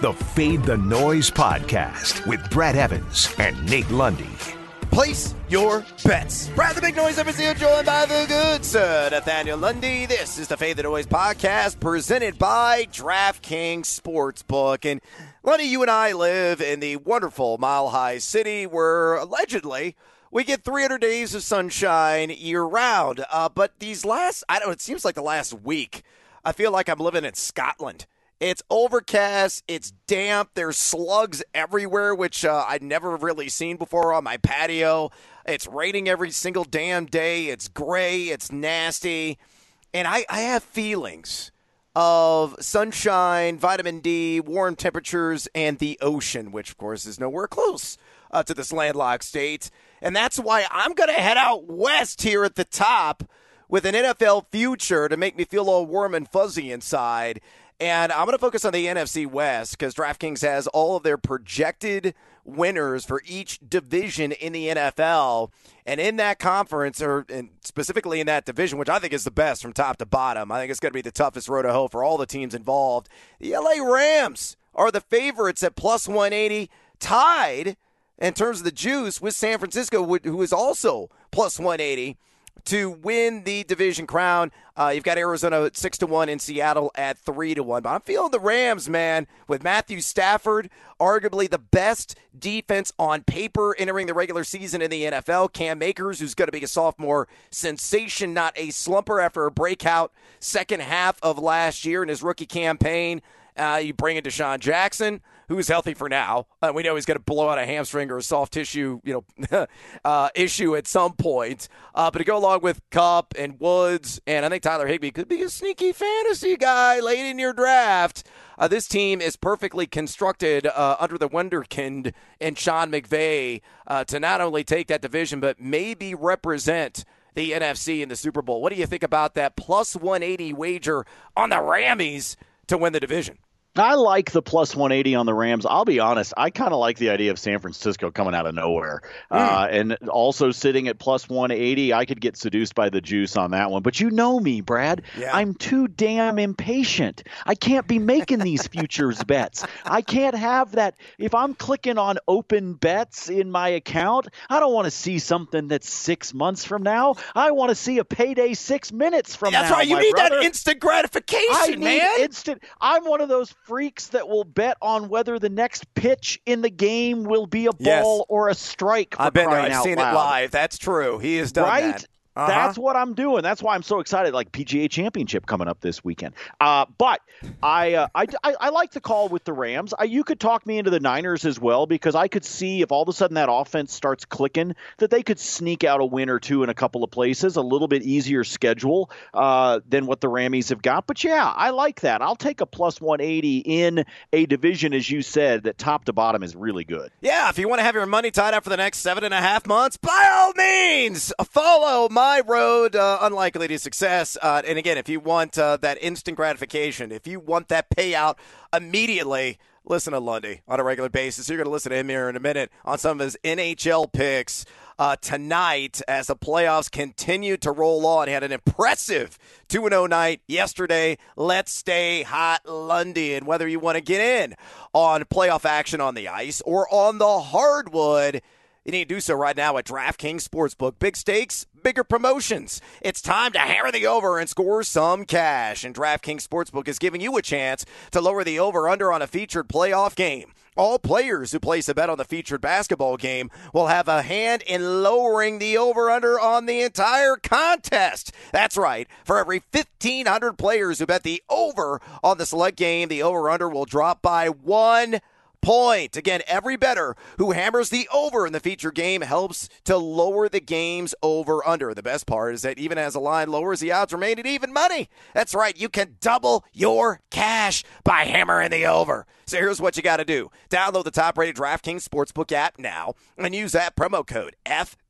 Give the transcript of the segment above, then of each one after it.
the Fade the Noise podcast with Brad Evans and Nate Lundy. Place your bets. Brad the Big Noise Everseel joined by the good sir Nathaniel Lundy. This is the Fade the Noise podcast presented by DraftKings Sportsbook. And Lundy, you and I live in the wonderful Mile High City where allegedly we get 300 days of sunshine year round. Uh, but these last, I don't it seems like the last week, I feel like I'm living in Scotland. It's overcast. It's damp. There's slugs everywhere, which uh, I'd never really seen before on my patio. It's raining every single damn day. It's gray. It's nasty. And I, I have feelings of sunshine, vitamin D, warm temperatures, and the ocean, which, of course, is nowhere close uh, to this landlocked state. And that's why I'm going to head out west here at the top with an NFL future to make me feel all warm and fuzzy inside. And I'm going to focus on the NFC West because DraftKings has all of their projected winners for each division in the NFL. And in that conference, or specifically in that division, which I think is the best from top to bottom, I think it's going to be the toughest road to hoe for all the teams involved. The LA Rams are the favorites at plus 180, tied in terms of the juice with San Francisco, who is also plus 180 to win the division crown. Uh, you've got Arizona six to one and Seattle at three to one. But I'm feeling the Rams, man, with Matthew Stafford, arguably the best defense on paper entering the regular season in the NFL. Cam Akers, who's going to be a sophomore sensation, not a slumper after a breakout second half of last year in his rookie campaign. Uh, you bring in DeSean Jackson, who's healthy for now. Uh, we know he's going to blow out a hamstring or a soft tissue, you know, uh, issue at some point. Uh, but to go along with Kupp and Woods, and I think Tyler Higbee could be a sneaky fantasy guy late in your draft. Uh, this team is perfectly constructed uh, under the wonderkind and Sean McVay uh, to not only take that division but maybe represent the NFC in the Super Bowl. What do you think about that plus 180 wager on the Rammies to win the division? I like the plus 180 on the Rams. I'll be honest, I kind of like the idea of San Francisco coming out of nowhere. Mm. Uh, and also sitting at plus 180, I could get seduced by the juice on that one. But you know me, Brad. Yeah. I'm too damn impatient. I can't be making these futures bets. I can't have that. If I'm clicking on open bets in my account, I don't want to see something that's six months from now. I want to see a payday six minutes from that's now. That's right. You need brother. that instant gratification, I man. Instant. I'm one of those freaks that will bet on whether the next pitch in the game will be a ball yes. or a strike. I've been there. I've seen loud. it live. That's true. He has done right? that. Uh-huh. That's what I'm doing. That's why I'm so excited. Like PGA Championship coming up this weekend. Uh, but I, uh, I, I, I, like to call with the Rams. I, you could talk me into the Niners as well because I could see if all of a sudden that offense starts clicking that they could sneak out a win or two in a couple of places. A little bit easier schedule uh, than what the Rammies have got. But yeah, I like that. I'll take a plus 180 in a division, as you said, that top to bottom is really good. Yeah, if you want to have your money tied up for the next seven and a half months, by all means, follow my my road, uh, unlikely to success. Uh, and again, if you want uh, that instant gratification, if you want that payout immediately, listen to Lundy on a regular basis. You're going to listen to him here in a minute on some of his NHL picks. Uh, tonight as the playoffs continue to roll on. He had an impressive 2 0 night yesterday. Let's stay hot, Lundy. And whether you want to get in on playoff action on the ice or on the hardwood, you need to do so right now at DraftKings Sportsbook. Big stakes, bigger promotions. It's time to hammer the over and score some cash. And DraftKings Sportsbook is giving you a chance to lower the over under on a featured playoff game. All players who place a bet on the featured basketball game will have a hand in lowering the over under on the entire contest. That's right. For every 1,500 players who bet the over on the select game, the over under will drop by one point. Again, every better who hammers the over in the feature game helps to lower the game's over under. The best part is that even as the line lowers, the odds remain at even money. That's right, you can double your cash by hammering the over. So here's what you got to do download the top rated DraftKings Sportsbook app now and use that promo code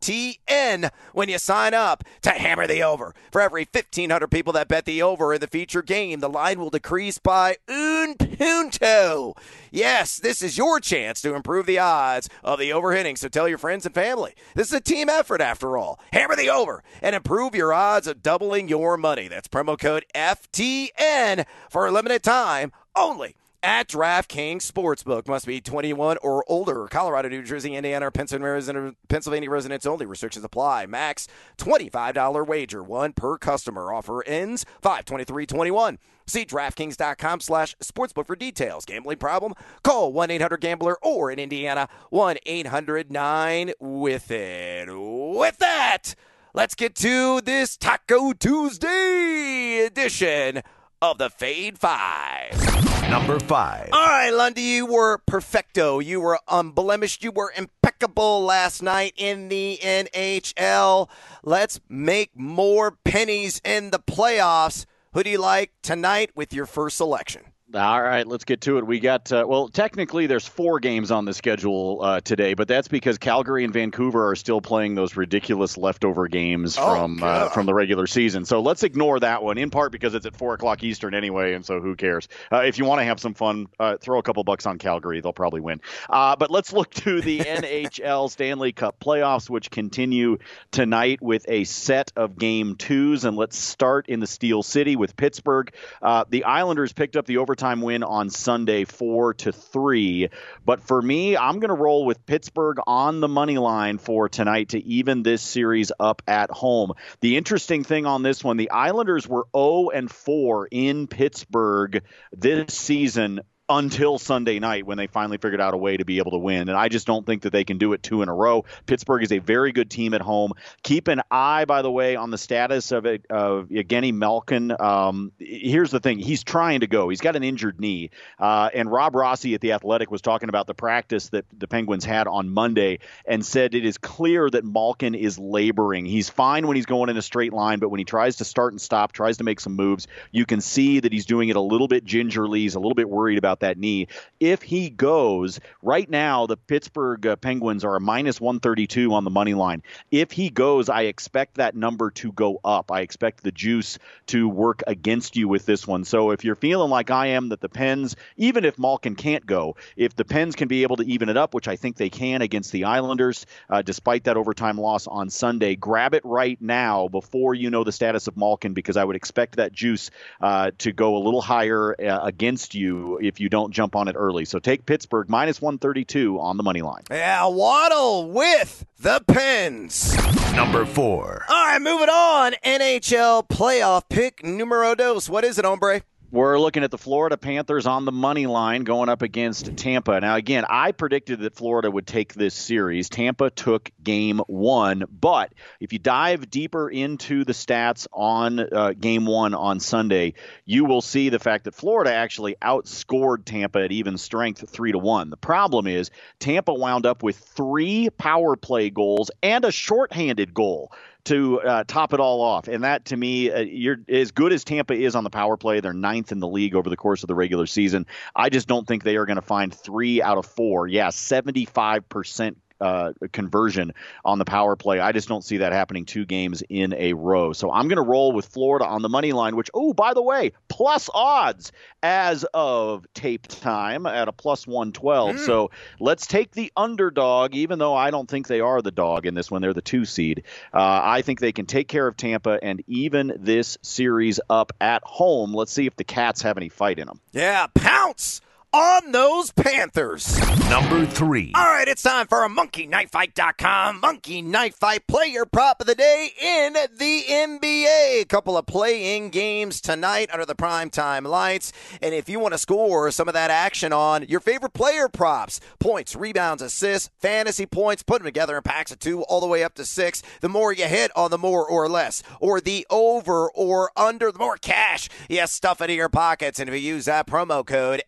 FTN when you sign up to hammer the over. For every 1,500 people that bet the over in the feature game, the line will decrease by un punto. Yes, this is your chance to improve the odds of the overhitting. So tell your friends and family. This is a team effort after all. Hammer the over and improve your odds of doubling your money. That's promo code FTN for a limited time only at DraftKings Sportsbook. Must be 21 or older. Colorado, New Jersey, Indiana, or Pennsylvania residents only. Restrictions apply. Max $25 wager, one per customer. Offer ends 52321. See DraftKings.com slash sportsbook for details. Gambling problem? Call 1-800-GAMBLER or in Indiana, 1-800-9 with it. With that, let's get to this Taco Tuesday edition of the Fade Five. Number five. All right, Lundy, you were perfecto. You were unblemished. You were impeccable last night in the NHL. Let's make more pennies in the playoffs. Who do you like tonight with your first selection? All right, let's get to it. We got uh, well, technically there's four games on the schedule uh, today, but that's because Calgary and Vancouver are still playing those ridiculous leftover games Oh, from uh, from the regular season. So let's ignore that one, in part because it's at four o'clock Eastern anyway, and so who cares? Uh, if you want to have some fun, uh, throw a couple bucks on Calgary; they'll probably win. Uh, but let's look to the NHL Stanley Cup playoffs, which continue tonight with a set of game twos, and let's start in the Steel City with Pittsburgh. Uh, the Islanders picked up the overtime win on Sunday, four to three. But for me, I'm going to roll with Pittsburgh on the money line for tonight to even this series up at home. The interesting thing on this one, the Islanders were 0 and 4 in Pittsburgh this season until Sunday night when they finally figured out a way to be able to win. And I just don't think that they can do it two in a row. Pittsburgh is a very good team at home. Keep an eye, by the way, on the status of, it, of Malkin. Um, here's the thing he's trying to go, he's got an injured knee. Uh, and Rob Rossi at The Athletic was talking about the practice that the Penguins had on Monday and said it is clear that Malkin is laboring. He's fine when he's going in a straight line, but when he tries to start and stop, tries to make some moves, you can see that he's doing it a little bit gingerly. He's a little bit worried about that knee. If he goes, right now, the Pittsburgh uh, Penguins are a minus 132 on the money line. If he goes, I expect that number to go up. I expect the juice to work against you with this one. So if you're feeling like I am that the Pens, even if Malkin can't go, if the Pens can be able to even it up, which I think they can against the Islanders, uh, despite that overtime loss on Sunday, grab it right now before you know the status of Malkin because I would expect that juice uh, to go a little higher uh, against you if you don't jump on it early. So take Pittsburgh minus 132 on the money line. Yeah, Waddle with the Pens. Number four. All right, moving on. NHL playoff pick numero dos. What is it, hombre? We're looking at the Florida Panthers on the money line going up against Tampa. Now, again, I predicted that Florida would take this series. Tampa took game one, but if you dive deeper into the stats on uh, game one on Sunday, you will see the fact that Florida actually outscored Tampa at even strength three to one. The problem is Tampa wound up with three power play goals and a shorthanded goal to uh, top it all off. And that, to me, uh, you're as good as Tampa is on the power play. They're ninth in the league over the course of the regular season. I just don't think they are going to find three out of four. Yeah, 75 percent. Uh, conversion on the power play. I just don't see that happening two games in a row. So I'm going to roll with Florida on the money line, which, oh, by the way, plus odds as of tape time at a plus 112. So let's take the underdog, even though I don't think they are the dog in this one. They're the two seed. Uh, I think they can take care of Tampa and even this series up at home. Let's see if the Cats have any fight in them. Yeah, pounce on those Panthers. Number three. All right, it's time for a monkeyknifefight.com monkey knife fight player prop of the day in the NBA. A couple of play-in games tonight under the primetime lights. And if you want to score some of that action on your favorite player props, points, rebounds, assists, fantasy points, put them together in packs of two all the way up to six. The more you hit on the more or less, or the over or under, the more cash you stuff into your pockets. And if you use that promo code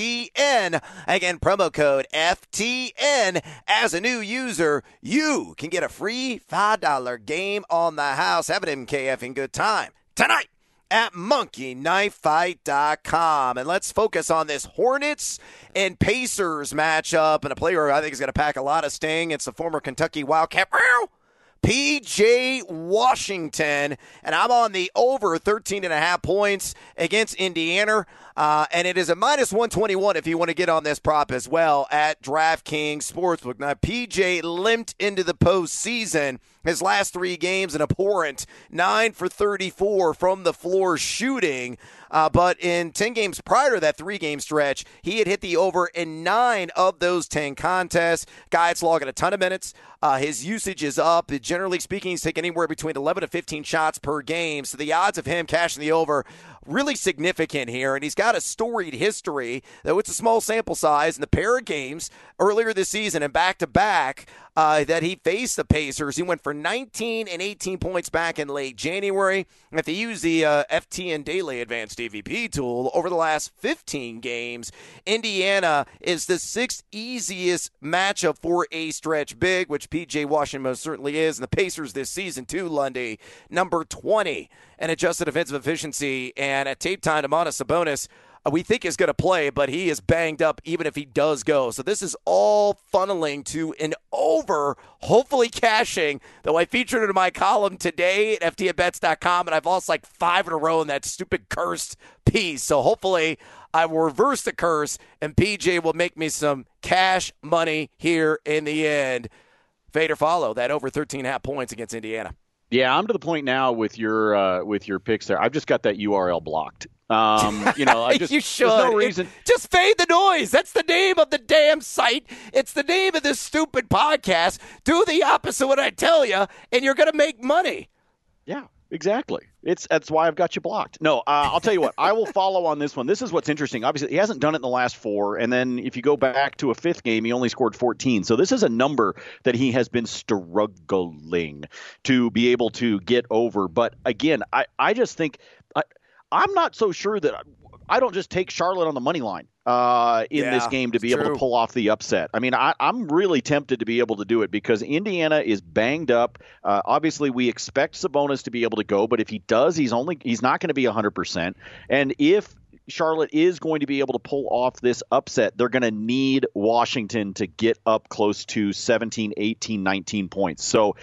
FTN, again, promo code FTN as a new user, you can get a free $5 game on the house. Have an MKF in good time tonight at monkeyknifefight.com. And let's focus on this Hornets and Pacers matchup. And a player I think is going to pack a lot of sting. It's the former Kentucky Wildcat. PJ Washington, and I'm on the over 13 and a half points against Indiana. Uh, and it is a minus 121 if you want to get on this prop as well at DraftKings Sportsbook. Now, PJ limped into the postseason. His last three games, an abhorrent 9 for 34 from the floor shooting. Uh, but in 10 games prior to that three game stretch, he had hit the over in nine of those 10 contests. Guy Guy's logging a ton of minutes. Uh, his usage is up. Generally speaking, he's taking anywhere between 11 to 15 shots per game. So the odds of him cashing the over really significant here. And he's got a storied history, though it's a small sample size. In the pair of games earlier this season and back to back, uh, that he faced the Pacers. He went for 19 and 18 points back in late January. If you use the uh, FTN Daily Advanced DVP tool over the last 15 games, Indiana is the sixth easiest matchup for a stretch big, which PJ Washington most certainly is. And the Pacers this season, too, Lundy, number 20 and adjusted defensive efficiency. And at tape time, Domantas Sabonis we think is going to play, but he is banged up even if he does go. So this is all funneling to an over, hopefully cashing, though I featured it in my column today at FTNBets.com, and I've lost like five in a row in that stupid cursed piece. So hopefully I will reverse the curse, and PJ will make me some cash money here in the end. Fade or follow that over 13 half points against Indiana. Yeah, I'm to the point now with your uh, with your picks there. I've just got that URL blocked. Um, you know, I just, you should. no reason. It, just fade the noise. That's the name of the damn site. It's the name of this stupid podcast. Do the opposite of what I tell you, and you're going to make money. Yeah, exactly. It's that's why I've got you blocked. No, uh, I'll tell you what. I will follow on this one. This is what's interesting. Obviously, he hasn't done it in the last four, and then if you go back to a fifth game, he only scored 14. So this is a number that he has been struggling to be able to get over. But again, I I just think I'm not so sure that I don't just take Charlotte on the money line uh, in yeah, this game to be able true. to pull off the upset. I mean, I, am really tempted to be able to do it because Indiana is banged up. Uh, obviously, we expect Sabonis to be able to go, but if he does, he's only he's not going to be 100. percent And if Charlotte is going to be able to pull off this upset, they're going to need Washington to get up close to 17, 18, 19 points. So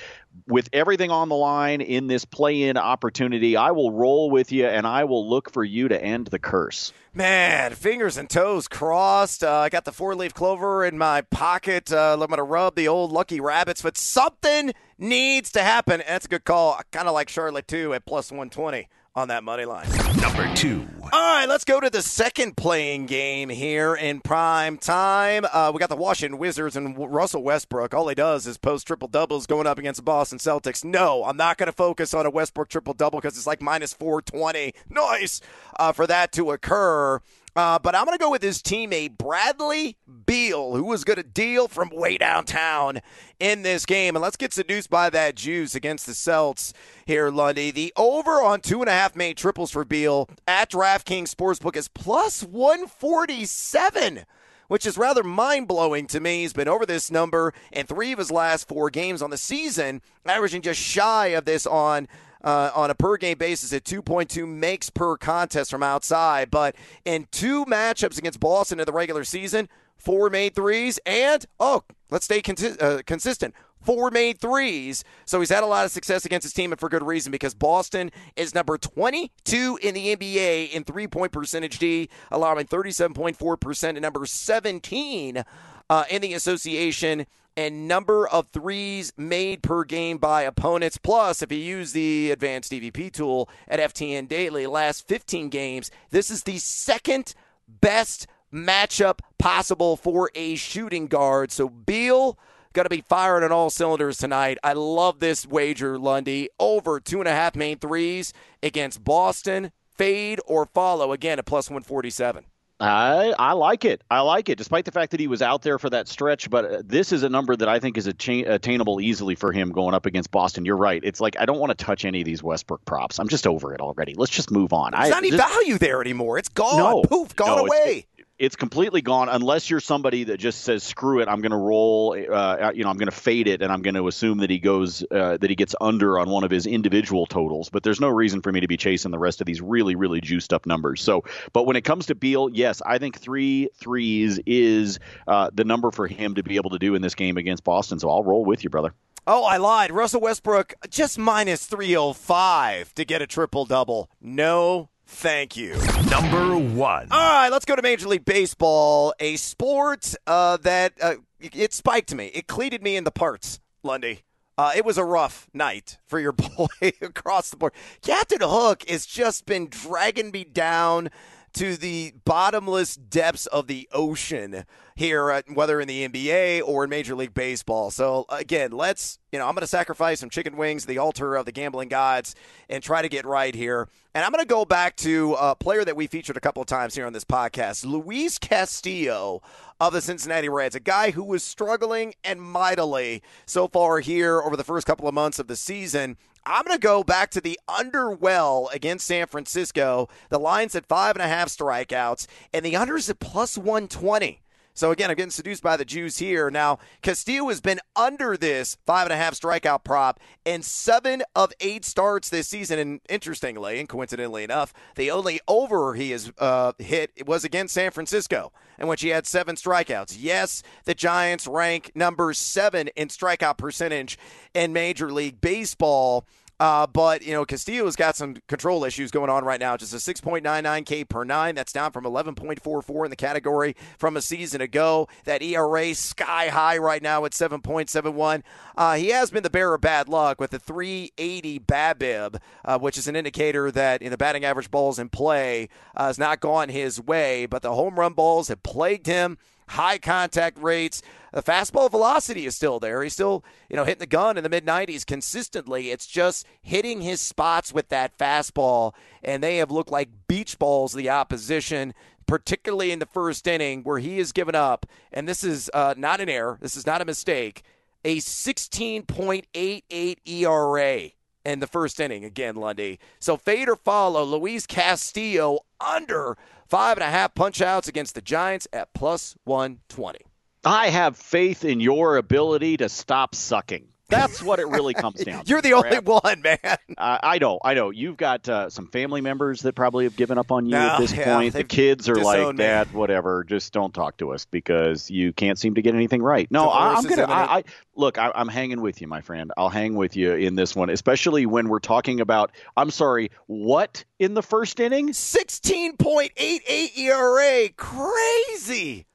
with everything on the line in this play-in opportunity, I will roll with you and I will look for you to end the curse. Man, fingers and toes crossed. Uh, I got the four-leaf clover in my pocket. Uh, I'm going to rub the old lucky rabbits, but something needs to happen. That's a good call. I kind of like Charlotte too at plus 120 on that money line. Number two. All right, let's go to the second play-in game here in prime time. Uh, we got the Washington Wizards and Russell Westbrook. All he does is post triple doubles going up against the Boston Celtics. No, I'm not going to focus on a Westbrook triple double because it's like minus 420. Nice uh, for that to occur. Uh, but I'm going to go with his teammate, Bradley Beal, who was going to deal from way downtown in this game. And let's get seduced by that juice against the Celts here, Lundy. The over on two and a half main triples for Beal at DraftKings Sportsbook is plus 147 which is rather mind blowing to me. He's been over this number in three of his last four games on the season, averaging just shy of this on uh, on a per game basis at 2.2 makes per contest from outside. But in two matchups against Boston in the regular season, four made threes, and oh, let's stay consi- uh, consistent. Four made threes. So he's had a lot of success against his team, and for good reason, because Boston is number 22 in the NBA in three point percentage D, allowing 37.4%, and number 17 uh, in the association and number of threes made per game by opponents. Plus, if you use the advanced DVP tool at FTN Daily, last 15 games, this is the second best matchup possible for a shooting guard. So Beal going to be firing on all cylinders tonight. I love this wager, Lundy. Over two and a half main threes against Boston. Fade or follow again at plus 147. I I like it. I like it, despite the fact that he was out there for that stretch. But uh, this is a number that I think is attainable easily for him going up against Boston. You're right. It's like I don't want to touch any of these Westbrook props. I'm just over it already. Let's just move on. There's I, not any just, value there anymore. It's gone. No, Poof, gone no, away it's completely gone unless you're somebody that just says screw it i'm going to roll uh, you know i'm going to fade it and i'm going to assume that he goes uh, that he gets under on one of his individual totals but there's no reason for me to be chasing the rest of these really really juiced up numbers so but when it comes to beal yes i think three threes is uh, the number for him to be able to do in this game against boston so i'll roll with you brother Oh, I lied. Russell Westbrook just minus 305 to get a triple double. No Thank you. Number one. All right, let's go to Major League Baseball, a sport uh, that uh, it spiked me. It cleated me in the parts, Lundy. Uh, it was a rough night for your boy across the board. Captain Hook has just been dragging me down to the bottomless depths of the ocean here, whether in the NBA or in Major League Baseball. So, again, let's, you know, I'm going to sacrifice some chicken wings the altar of the gambling gods and try to get right here. And I'm going to go back to a player that we featured a couple of times here on this podcast, Luis Castillo of the Cincinnati Reds, a guy who was struggling and mightily so far here over the first couple of months of the season. I'm going to go back to the underwell against San Francisco. The line's at five and a half strikeouts, and the under's at plus 120. So again, I'm getting seduced by the Jews here. Now, Castillo has been under this five and a half strikeout prop in seven of eight starts this season. And interestingly, and coincidentally enough, the only over he has uh, hit was against San Francisco, in which he had seven strikeouts. Yes, the Giants rank number seven in strikeout percentage in Major League Baseball. Uh, but, you know, Castillo's got some control issues going on right now. Just a 6.99 K per nine. That's down from 11.44 in the category from a season ago. That ERA sky high right now at 7.71. Uh, he has been the bearer of bad luck with the 380 BABIP, uh, which is an indicator that in the batting average balls in play uh, has not gone his way, but the home run balls have plagued him high contact rates. The fastball velocity is still there. He's still, you know, hitting the gun in the mid 90s consistently. It's just hitting his spots with that fastball, and they have looked like beach balls the opposition. Particularly in the first inning, where he has given up, and this is uh, not an error, this is not a mistake, a 16.88 ERA in the first inning again, Lundy. So fade or follow Luis Castillo under Five and a half punch outs against the Giants at plus 120. I have faith in your ability to stop sucking. That's what it really comes down to. You're the only one, man. Uh, I know, I know. You've got uh, some family members that probably have given up on you no, at this yeah, point. The kids are like, Dad, whatever, just don't talk to us because you can't seem to get anything right. No, I, am gonna. I, I, look. I, I'm hanging with you, my friend. I'll hang with you in this one, especially when we're talking about. I'm sorry, what in the first inning? Sixteen point eight eight ERA. Crazy.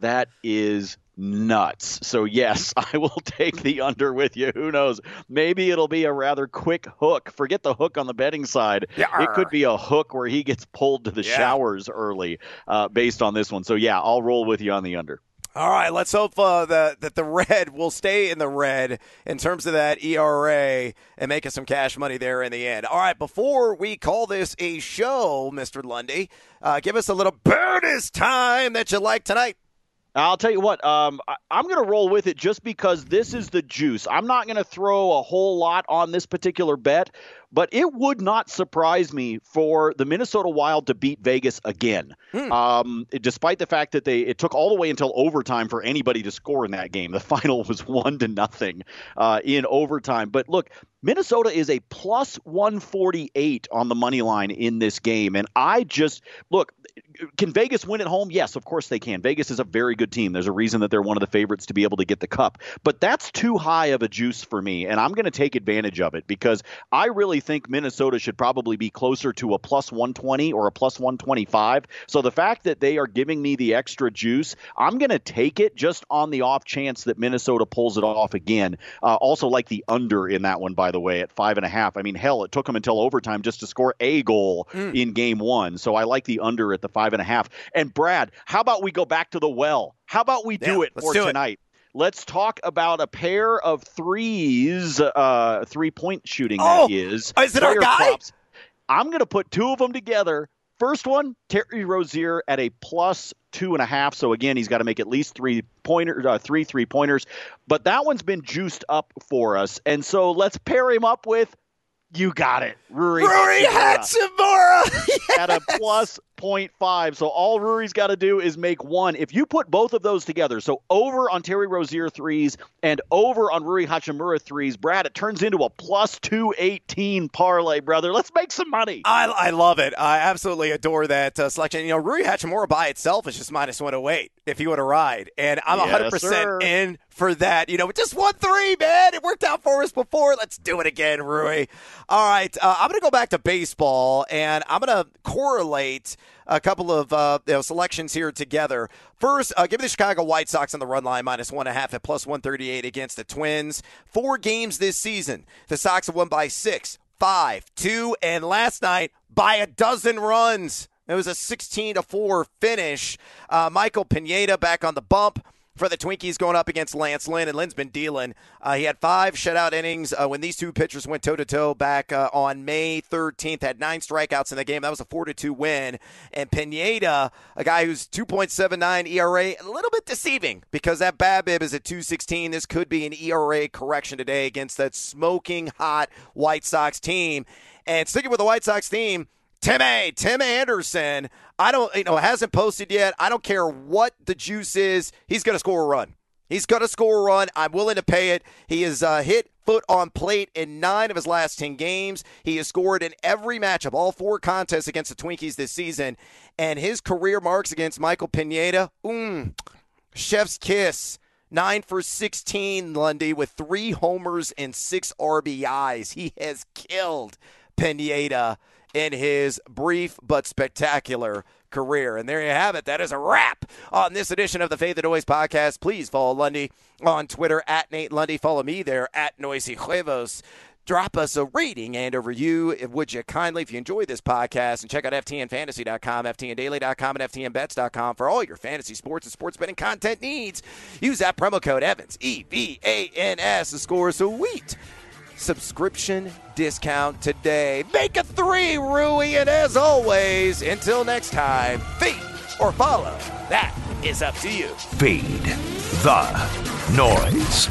That is nuts. So yes, I will take the under with you. Who knows? Maybe it'll be a rather quick hook. Forget the hook on the betting side. Yarr. It could be a hook where he gets pulled to the yeah. showers early, uh, based on this one. So yeah, I'll roll with you on the under. All right, let's hope uh, that that the red will stay in the red in terms of that ERA and make us some cash money there in the end. All right, before we call this a show, Mister Lundy, uh, give us a little bonus time that you like tonight. I'll tell you what, um, I, am going to roll with it just because this is the juice. I'm not going to throw a whole lot on this particular bet, but it would not surprise me for the Minnesota Wild to beat Vegas again. Hmm. Um, despite the fact that they it took all the way until overtime for anybody to score in that game. The final was one to nothing uh, in overtime. But look, Minnesota is a plus 148 on the money line in this game, and I just look. Can Vegas win at home? Yes, of course they can. Vegas is a very good team. There's a reason that they're one of the favorites to be able to get the cup. But that's too high of a juice for me, and I'm going to take advantage of it because I really think Minnesota should probably be closer to a plus 120 or a plus 125. So the fact that they are giving me the extra juice, I'm going to take it just on the off chance that Minnesota pulls it off again. Uh, also, like the under in that one, by the way, at five and a half. I mean, hell, it took them until overtime just to score a goal mm. in game one. So I like the under at the five and a half. And Brad, how about we go back to the well? How about we do yeah, it for do tonight? It. Let's talk about a pair of threes, uh, three point shooting. Oh, that is. Is it our guy? Props. I'm going to put two of them together. First one, Terry Rozier at a plus two and a half. So again, he's got to make at least three pointers, uh, three three pointers. But that one's been juiced up for us, and so let's pair him up with. You got it, Rui. Rui Hachimura yes! at a plus 5.5. So all Rory's got to do is make one. If you put both of those together, so over on Terry Rozier threes and over on Rui Hachimura threes, Brad, it turns into a plus 218 parlay, brother. Let's make some money. I, I love it. I absolutely adore that uh, selection. You know, Rui Hachimura by itself is just minus 108 if you want to ride. And I'm Yes, 100% sir. in for that. You know, just one three, man. It worked out for us before. Let's do it again, Rui. All right. Uh, I'm going to go back to baseball and I'm going to correlate a couple of uh, you know, selections here together. First, uh, give me the Chicago White Sox on the run line minus one and a half at plus 138 against the Twins. Four games this season. The Sox have won by six, five, two, and last night by a dozen runs. It was a 16 to 4 finish. Uh, Michael Pineda back on the bump for the Twinkies going up against Lance Lynn, and Lynn's been dealing. Uh, he had five shutout innings uh, when these two pitchers went toe to toe back uh, on May 13th. Had nine strikeouts in the game. That was a four to two win. And Pineda, a guy who's 2.79 ERA, a little bit deceiving because that BABIP is at 216. This could be an ERA correction today against that smoking hot White Sox team. And sticking with the White Sox team. Tim A, Tim Anderson. I don't, you know, hasn't posted yet. I don't care what the juice is. He's going to score a run. He's going to score a run. I'm willing to pay it. He has uh, hit foot on plate in nine of his last 10 games. He has scored in every matchup, all four contests against the Twinkies this season. And his career marks against Michael Pineda, mm, chef's kiss. Nine for 16, Lundy, with three homers and six RBIs. He has killed Pineda in his brief but spectacular career. And there you have it. That is a wrap on this edition of the Fade the Noise podcast. Please follow Lundy on Twitter at Nate Lundy. Follow me there at Noisy Huevos. Drop us a rating and a review, would you kindly, if you enjoy this podcast. And check out FTNFantasy.com, FTNDaily.com, and FTNBets.com for all your fantasy sports and sports betting content needs. Use that promo code EVANS, E V A N S, to score sweet subscription discount today. Make a three, Rui. And as always, until next time, feed or follow. That is up to you. Fade the noise.